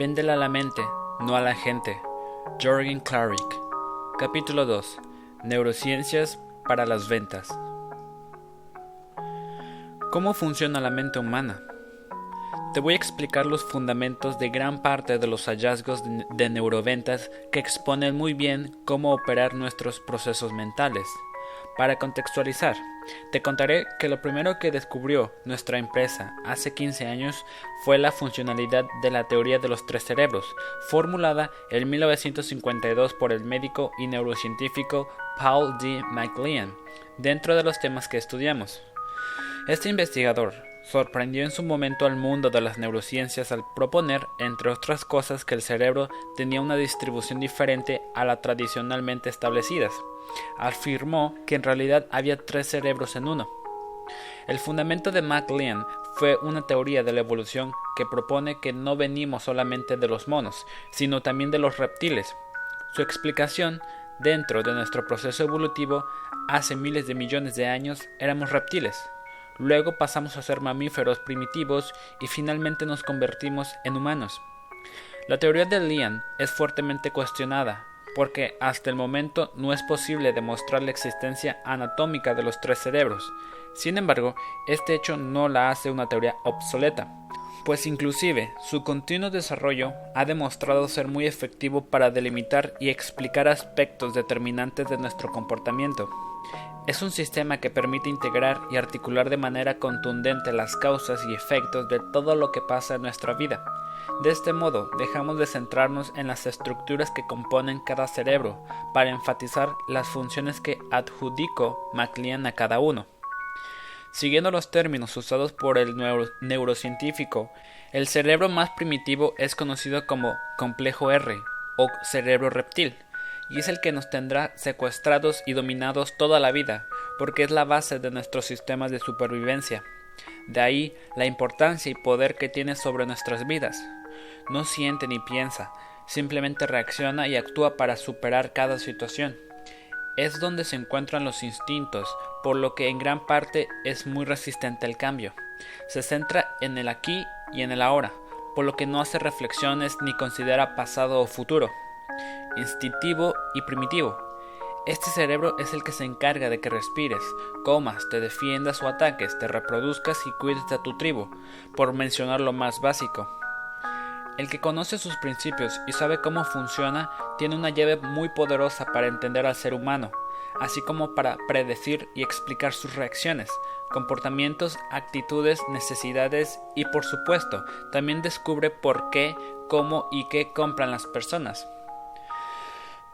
Véndela a la mente, no a la gente. Jorgen Clarick. Capítulo 2. Neurociencias para las ventas. ¿Cómo funciona la mente humana? Te voy a explicar los fundamentos de gran parte de los hallazgos de neuroventas que exponen muy bien cómo operar nuestros procesos mentales. Para contextualizar, te contaré que lo primero que descubrió nuestra empresa hace 15 años fue la funcionalidad de la teoría de los tres cerebros, formulada en 1952 por el médico y neurocientífico Paul D. MacLean, dentro de los temas que estudiamos. Este investigador sorprendió en su momento al mundo de las neurociencias al proponer, entre otras cosas, que el cerebro tenía una distribución diferente a la tradicionalmente establecidas afirmó que en realidad había tres cerebros en uno. El fundamento de MacLean fue una teoría de la evolución que propone que no venimos solamente de los monos, sino también de los reptiles. Su explicación, dentro de nuestro proceso evolutivo, hace miles de millones de años éramos reptiles. Luego pasamos a ser mamíferos primitivos y finalmente nos convertimos en humanos. La teoría de Lean es fuertemente cuestionada, porque hasta el momento no es posible demostrar la existencia anatómica de los tres cerebros. Sin embargo, este hecho no la hace una teoría obsoleta, pues inclusive su continuo desarrollo ha demostrado ser muy efectivo para delimitar y explicar aspectos determinantes de nuestro comportamiento. Es un sistema que permite integrar y articular de manera contundente las causas y efectos de todo lo que pasa en nuestra vida de este modo, dejamos de centrarnos en las estructuras que componen cada cerebro para enfatizar las funciones que adjudico MacLean a cada uno. Siguiendo los términos usados por el neurocientífico, el cerebro más primitivo es conocido como complejo R o cerebro reptil, y es el que nos tendrá secuestrados y dominados toda la vida, porque es la base de nuestros sistemas de supervivencia. De ahí la importancia y poder que tiene sobre nuestras vidas. No siente ni piensa, simplemente reacciona y actúa para superar cada situación. Es donde se encuentran los instintos, por lo que en gran parte es muy resistente al cambio. Se centra en el aquí y en el ahora, por lo que no hace reflexiones ni considera pasado o futuro. Instintivo y primitivo. Este cerebro es el que se encarga de que respires, comas, te defiendas o ataques, te reproduzcas y cuides de tu tribu, por mencionar lo más básico. El que conoce sus principios y sabe cómo funciona tiene una llave muy poderosa para entender al ser humano, así como para predecir y explicar sus reacciones, comportamientos, actitudes, necesidades y por supuesto también descubre por qué, cómo y qué compran las personas.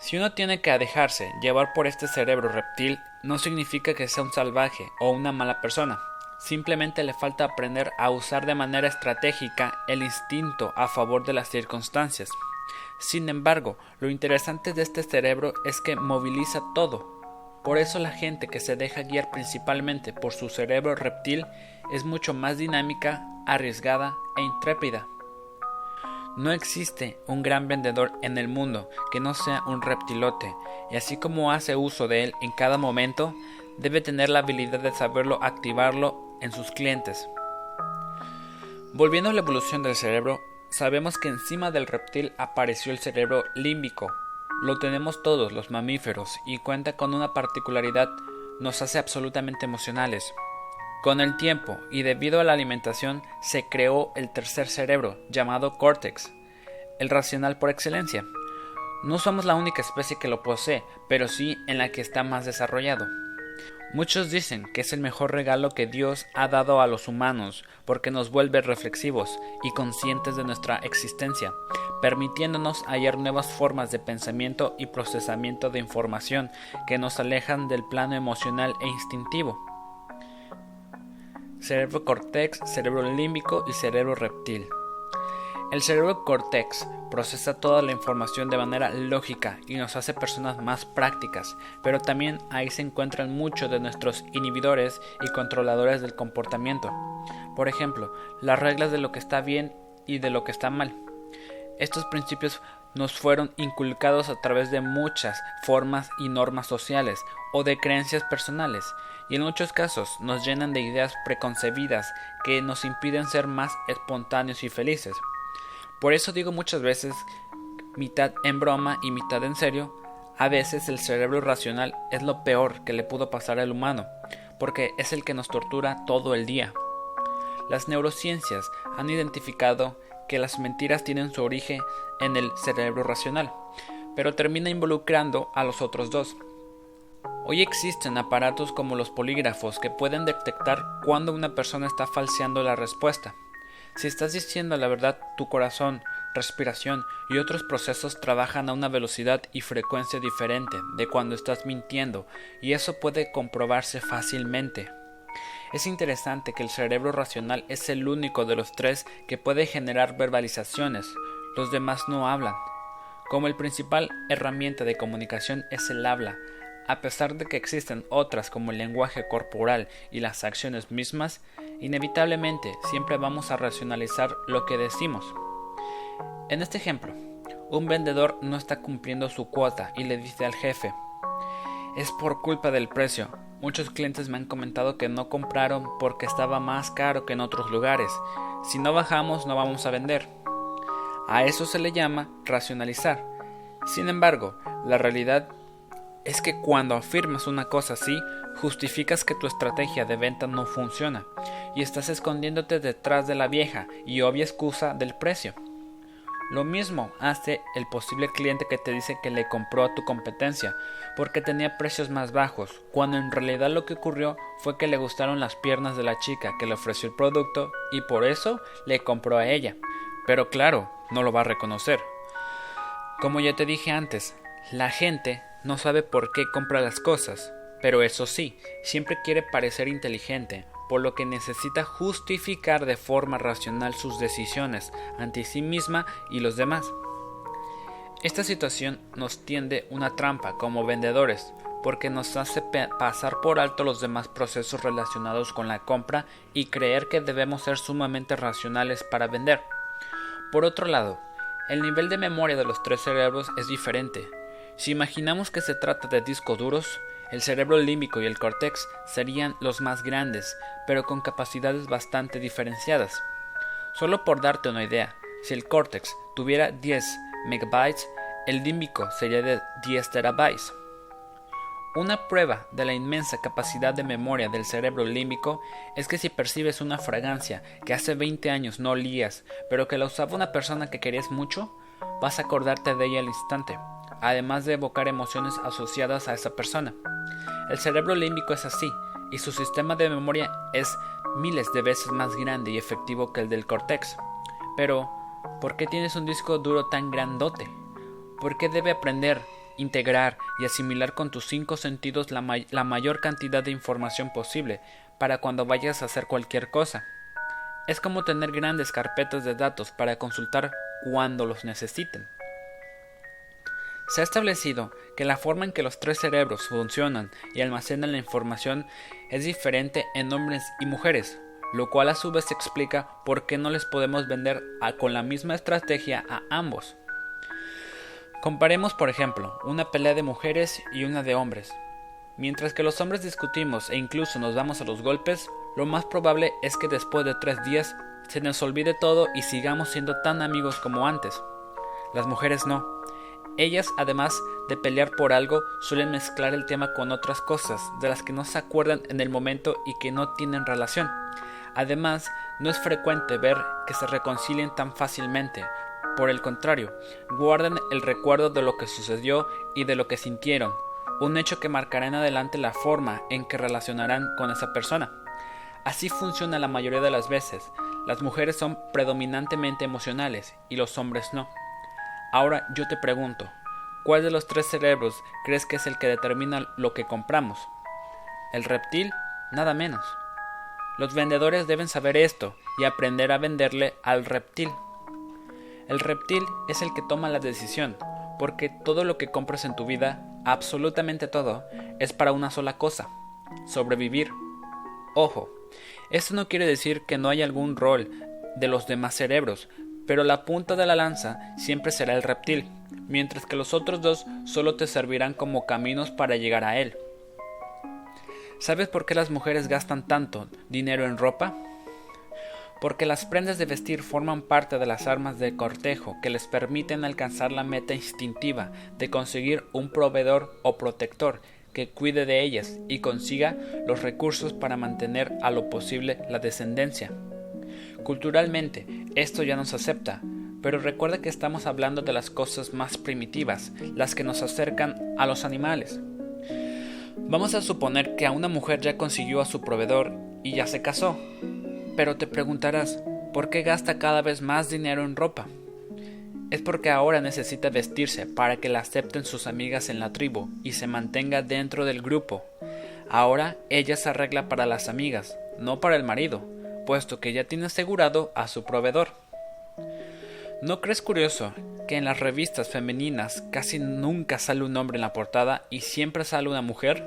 Si uno tiene que dejarse llevar por este cerebro reptil, no significa que sea un salvaje o una mala persona. Simplemente le falta aprender a usar de manera estratégica el instinto a favor de las circunstancias. Sin embargo, lo interesante de este cerebro es que moviliza todo. Por eso la gente que se deja guiar principalmente por su cerebro reptil es mucho más dinámica, arriesgada e intrépida. No existe un gran vendedor en el mundo que no sea un reptilote, y así como hace uso de él en cada momento, debe tener la habilidad de saberlo activarlo en sus clientes. Volviendo a la evolución del cerebro, sabemos que encima del reptil apareció el cerebro límbico. Lo tenemos todos los mamíferos y cuenta con una particularidad, nos hace absolutamente emocionales. Con el tiempo y debido a la alimentación se creó el tercer cerebro, llamado córtex, el racional por excelencia. No somos la única especie que lo posee, pero sí en la que está más desarrollado. Muchos dicen que es el mejor regalo que Dios ha dado a los humanos porque nos vuelve reflexivos y conscientes de nuestra existencia, permitiéndonos hallar nuevas formas de pensamiento y procesamiento de información que nos alejan del plano emocional e instintivo. Cerebro cortex, cerebro límbico y cerebro reptil. El cerebro cortex procesa toda la información de manera lógica y nos hace personas más prácticas, pero también ahí se encuentran muchos de nuestros inhibidores y controladores del comportamiento. Por ejemplo, las reglas de lo que está bien y de lo que está mal. Estos principios nos fueron inculcados a través de muchas formas y normas sociales o de creencias personales, y en muchos casos nos llenan de ideas preconcebidas que nos impiden ser más espontáneos y felices. Por eso digo muchas veces, mitad en broma y mitad en serio, a veces el cerebro racional es lo peor que le pudo pasar al humano, porque es el que nos tortura todo el día. Las neurociencias han identificado que las mentiras tienen su origen en el cerebro racional, pero termina involucrando a los otros dos. Hoy existen aparatos como los polígrafos que pueden detectar cuando una persona está falseando la respuesta. Si estás diciendo la verdad, tu corazón, respiración y otros procesos trabajan a una velocidad y frecuencia diferente de cuando estás mintiendo, y eso puede comprobarse fácilmente. Es interesante que el cerebro racional es el único de los tres que puede generar verbalizaciones, los demás no hablan. Como el principal herramienta de comunicación es el habla, a pesar de que existen otras como el lenguaje corporal y las acciones mismas, inevitablemente siempre vamos a racionalizar lo que decimos. En este ejemplo, un vendedor no está cumpliendo su cuota y le dice al jefe, es por culpa del precio. Muchos clientes me han comentado que no compraron porque estaba más caro que en otros lugares. Si no bajamos no vamos a vender. A eso se le llama racionalizar. Sin embargo, la realidad es que cuando afirmas una cosa así, justificas que tu estrategia de venta no funciona y estás escondiéndote detrás de la vieja y obvia excusa del precio. Lo mismo hace el posible cliente que te dice que le compró a tu competencia porque tenía precios más bajos, cuando en realidad lo que ocurrió fue que le gustaron las piernas de la chica que le ofreció el producto y por eso le compró a ella. Pero claro, no lo va a reconocer. Como ya te dije antes, la gente no sabe por qué compra las cosas, pero eso sí, siempre quiere parecer inteligente, por lo que necesita justificar de forma racional sus decisiones ante sí misma y los demás. Esta situación nos tiende una trampa como vendedores, porque nos hace pasar por alto los demás procesos relacionados con la compra y creer que debemos ser sumamente racionales para vender. Por otro lado, el nivel de memoria de los tres cerebros es diferente. Si imaginamos que se trata de discos duros, el cerebro límbico y el córtex serían los más grandes, pero con capacidades bastante diferenciadas. Solo por darte una idea, si el córtex tuviera 10 megabytes, el límbico sería de 10 terabytes. Una prueba de la inmensa capacidad de memoria del cerebro límbico es que si percibes una fragancia que hace 20 años no olías, pero que la usaba una persona que querías mucho, vas a acordarte de ella al instante, además de evocar emociones asociadas a esa persona. El cerebro límbico es así, y su sistema de memoria es miles de veces más grande y efectivo que el del córtex. Pero, ¿por qué tienes un disco duro tan grandote? ¿Por qué debe aprender, integrar y asimilar con tus cinco sentidos la, la mayor cantidad de información posible para cuando vayas a hacer cualquier cosa? Es como tener grandes carpetas de datos para consultar cuando los necesiten. Se ha establecido que la forma en que los tres cerebros funcionan y almacenan la información es diferente en hombres y mujeres, lo cual a su vez explica por qué no les podemos vender con la misma estrategia a ambos. Comparemos, por ejemplo, una pelea de mujeres y una de hombres. Mientras que los hombres discutimos e incluso nos damos a los golpes, lo más probable es que después de tres días se nos olvide todo y sigamos siendo tan amigos como antes. Las mujeres no. Ellas, además de pelear por algo, suelen mezclar el tema con otras cosas de las que no se acuerdan en el momento y que no tienen relación. Además, no es frecuente ver que se reconcilien tan fácilmente. Por el contrario, guardan el recuerdo de lo que sucedió y de lo que sintieron, un hecho que marcará en adelante la forma en que relacionarán con esa persona. Así funciona la mayoría de las veces. Las mujeres son predominantemente emocionales y los hombres no. Ahora yo te pregunto, ¿cuál de los tres cerebros crees que es el que determina lo que compramos? ¿El reptil? Nada menos. Los vendedores deben saber esto y aprender a venderle al reptil. El reptil es el que toma la decisión, porque todo lo que compras en tu vida, absolutamente todo, es para una sola cosa, sobrevivir. Ojo, esto no quiere decir que no haya algún rol de los demás cerebros, pero la punta de la lanza siempre será el reptil, mientras que los otros dos solo te servirán como caminos para llegar a él. ¿Sabes por qué las mujeres gastan tanto dinero en ropa? porque las prendas de vestir forman parte de las armas de cortejo que les permiten alcanzar la meta instintiva de conseguir un proveedor o protector que cuide de ellas y consiga los recursos para mantener a lo posible la descendencia. Culturalmente, esto ya nos acepta, pero recuerda que estamos hablando de las cosas más primitivas, las que nos acercan a los animales. Vamos a suponer que a una mujer ya consiguió a su proveedor y ya se casó, pero te preguntarás, ¿por qué gasta cada vez más dinero en ropa? Es porque ahora necesita vestirse para que la acepten sus amigas en la tribu y se mantenga dentro del grupo. Ahora ella se arregla para las amigas, no para el marido, puesto que ya tiene asegurado a su proveedor. ¿No crees curioso que en las revistas femeninas casi nunca sale un hombre en la portada y siempre sale una mujer?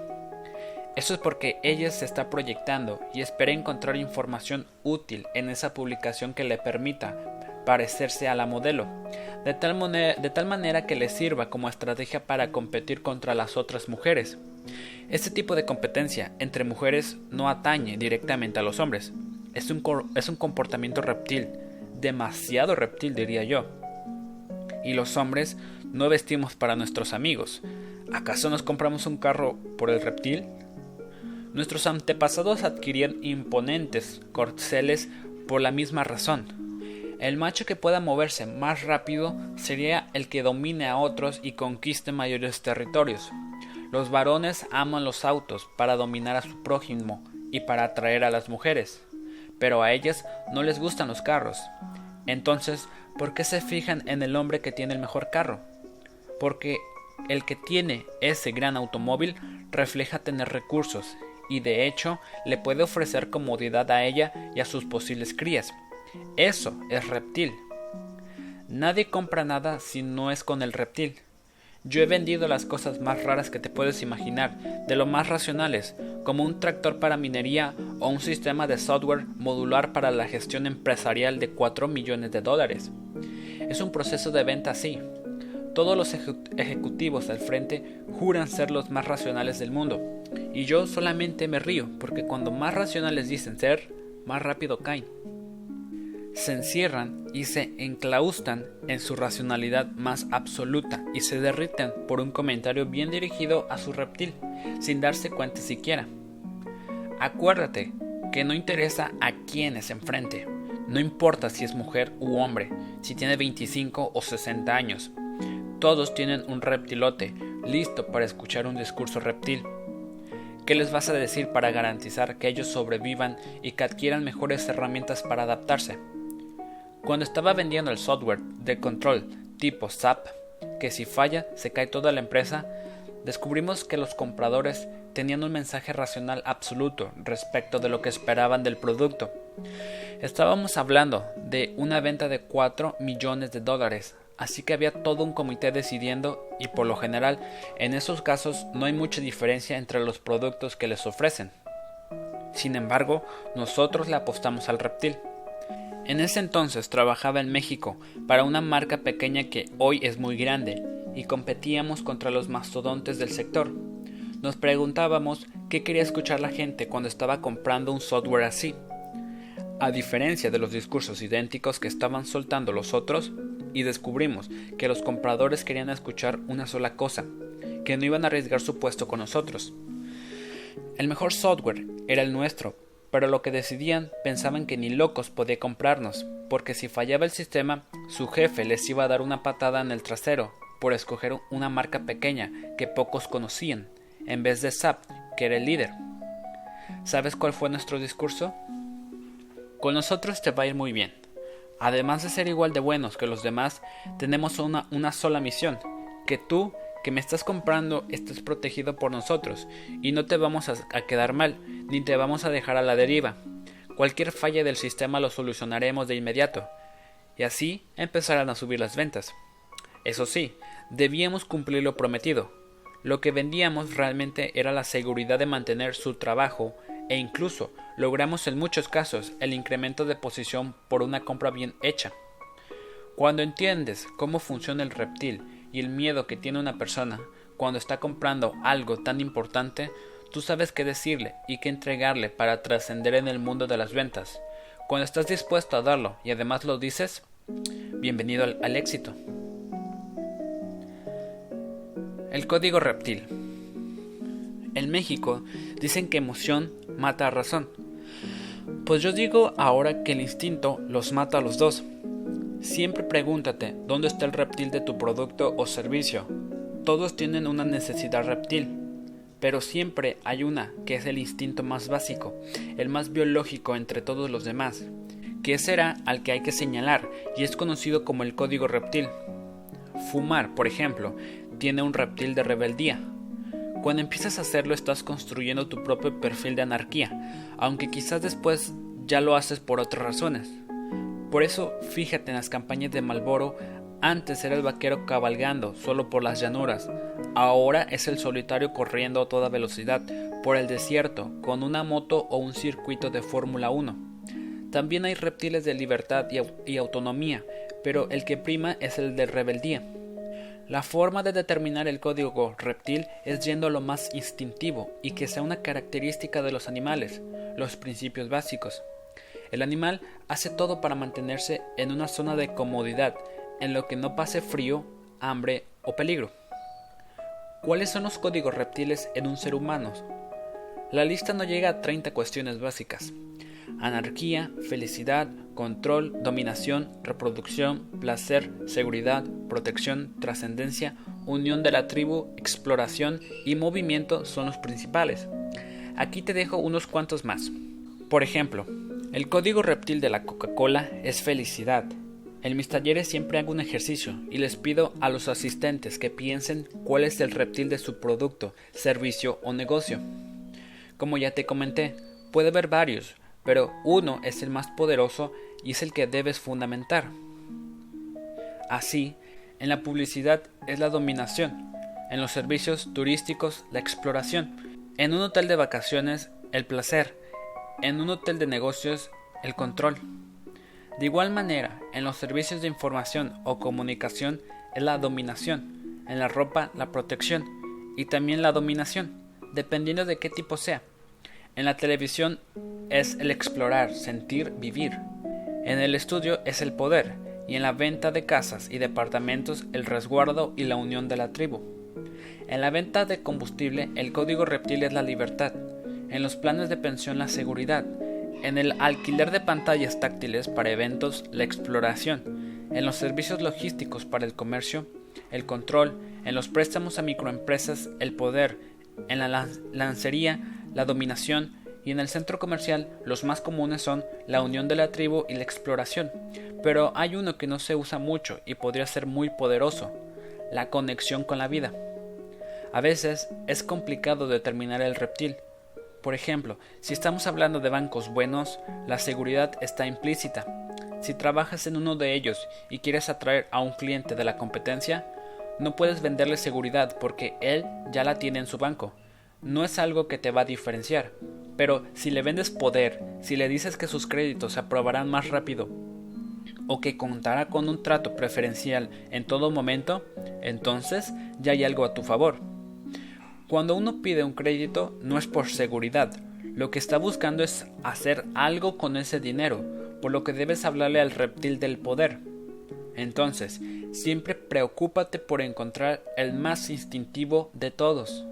Eso es porque ella se está proyectando y espera encontrar información útil en esa publicación que le permita parecerse a la modelo, de tal, de tal manera que le sirva como estrategia para competir contra las otras mujeres. Este tipo de competencia entre mujeres no atañe directamente a los hombres. Es un, es un comportamiento reptil, demasiado reptil diría yo. Y los hombres no vestimos para nuestros amigos. ¿Acaso nos compramos un carro por el reptil? Nuestros antepasados adquirían imponentes corceles por la misma razón. El macho que pueda moverse más rápido sería el que domine a otros y conquiste mayores territorios. Los varones aman los autos para dominar a su prójimo y para atraer a las mujeres, pero a ellas no les gustan los carros. Entonces, ¿por qué se fijan en el hombre que tiene el mejor carro? Porque el que tiene ese gran automóvil refleja tener recursos y de hecho le puede ofrecer comodidad a ella y a sus posibles crías. Eso es reptil. Nadie compra nada si no es con el reptil. Yo he vendido las cosas más raras que te puedes imaginar, de lo más racionales, como un tractor para minería o un sistema de software modular para la gestión empresarial de 4 millones de dólares. Es un proceso de venta así. Todos los ejecutivos del frente juran ser los más racionales del mundo, y yo solamente me río porque cuando más racionales dicen ser, más rápido caen se encierran y se enclaustan en su racionalidad más absoluta y se derriten por un comentario bien dirigido a su reptil, sin darse cuenta siquiera. Acuérdate que no interesa a quién es enfrente, no importa si es mujer u hombre, si tiene 25 o 60 años, todos tienen un reptilote listo para escuchar un discurso reptil. ¿Qué les vas a decir para garantizar que ellos sobrevivan y que adquieran mejores herramientas para adaptarse? Cuando estaba vendiendo el software de control tipo SAP, que si falla se cae toda la empresa, descubrimos que los compradores tenían un mensaje racional absoluto respecto de lo que esperaban del producto. Estábamos hablando de una venta de 4 millones de dólares, así que había todo un comité decidiendo y por lo general en esos casos no hay mucha diferencia entre los productos que les ofrecen. Sin embargo, nosotros le apostamos al reptil. En ese entonces trabajaba en México para una marca pequeña que hoy es muy grande y competíamos contra los mastodontes del sector. Nos preguntábamos qué quería escuchar la gente cuando estaba comprando un software así. A diferencia de los discursos idénticos que estaban soltando los otros, y descubrimos que los compradores querían escuchar una sola cosa, que no iban a arriesgar su puesto con nosotros. El mejor software era el nuestro, pero lo que decidían pensaban que ni locos podía comprarnos, porque si fallaba el sistema, su jefe les iba a dar una patada en el trasero por escoger una marca pequeña que pocos conocían, en vez de SAP, que era el líder. ¿Sabes cuál fue nuestro discurso? Con nosotros te va a ir muy bien. Además de ser igual de buenos que los demás, tenemos una, una sola misión, que tú que me estás comprando estés protegido por nosotros y no te vamos a, quedar mal, ni te vamos a dejar a la deriva. Cualquier falla del sistema lo solucionaremos de inmediato. Y así empezarán a subir las ventas. Eso sí, debíamos cumplir lo prometido. Lo que vendíamos realmente era la seguridad de mantener su trabajo e incluso logramos en muchos casos el incremento de posición por una compra bien hecha. Cuando entiendes cómo funciona el reptil y el miedo que tiene una persona cuando está comprando algo tan importante, tú sabes qué decirle y qué entregarle para trascender en el mundo de las ventas. Cuando estás dispuesto a darlo y además lo dices, bienvenido al, éxito. El código reptil. En México dicen que emoción mata a razón. Pues yo digo ahora que el instinto los mata a los dos. Siempre pregúntate dónde está el reptil de tu producto o servicio. Todos tienen una necesidad reptil, pero siempre hay una que es el instinto más básico, el más biológico entre todos los demás, que será al que hay que señalar y es conocido como el código reptil. Fumar, por ejemplo, tiene un reptil de rebeldía, cuando empiezas a hacerlo estás construyendo tu propio perfil de anarquía, aunque quizás después ya lo haces por otras razones. Por eso fíjate en las campañas de Malboro, antes era el vaquero cabalgando solo por las llanuras, ahora es el solitario corriendo a toda velocidad por el desierto con una moto o un circuito de Fórmula 1. También hay reptiles de libertad y, y autonomía, pero el que prima es el de rebeldía. La forma de determinar el código reptil es yendo a lo más instintivo y que sea una característica de los animales, los principios básicos. El animal hace todo para mantenerse en una zona de comodidad, en lo que no pase frío, hambre o peligro. ¿Cuáles son los códigos reptiles en un ser humano? La lista no llega a 30 cuestiones básicas. Anarquía, felicidad, control, dominación, reproducción, placer, seguridad, protección, trascendencia, unión de la tribu, exploración y movimiento son los principales. Aquí te dejo unos cuantos más. Por ejemplo, el código reptil de la Coca-Cola es felicidad. En mis talleres siempre hago un ejercicio y les pido a los asistentes que piensen cuál es el reptil de su producto, servicio o negocio. Como ya te comenté, puede haber varios, pero uno es el más poderoso y es el que debes fundamentar. Así, en la publicidad es la dominación, en los servicios turísticos la exploración, en un hotel de vacaciones el placer, en un hotel de negocios el control. De igual manera, en los servicios de información o comunicación es la dominación, en la ropa la protección y también la dominación, dependiendo de qué tipo sea. En la televisión es el explorar, sentir, vivir. En el estudio es el poder y en la venta de casas y departamentos el resguardo y la unión de la tribu. En la venta de combustible el código reptil es la libertad. En los planes de pensión la seguridad. En el alquiler de pantallas táctiles para eventos la exploración. En los servicios logísticos para el comercio el control. En los préstamos a microempresas el poder. En la lancería la dominación y en el centro comercial los más comunes son la unión de la tribu y la exploración, pero hay uno que no se usa mucho y podría ser muy poderoso, la conexión con la vida. A veces es complicado determinar el reptil. Por ejemplo, si estamos hablando de bancos buenos, la seguridad está implícita. Si trabajas en uno de ellos y quieres atraer a un cliente de la competencia, no puedes venderle seguridad porque él ya la tiene en su banco no es algo que te va a diferenciar. Pero si le vendes poder, si le dices que sus créditos se aprobarán más rápido o que contará con un trato preferencial en todo momento, entonces ya hay algo a tu favor. Cuando uno pide un crédito no es por seguridad, lo que está buscando es hacer algo con ese dinero, por lo que debes hablarle al reptil del poder. Entonces, siempre preocúpate por encontrar el más instintivo de todos.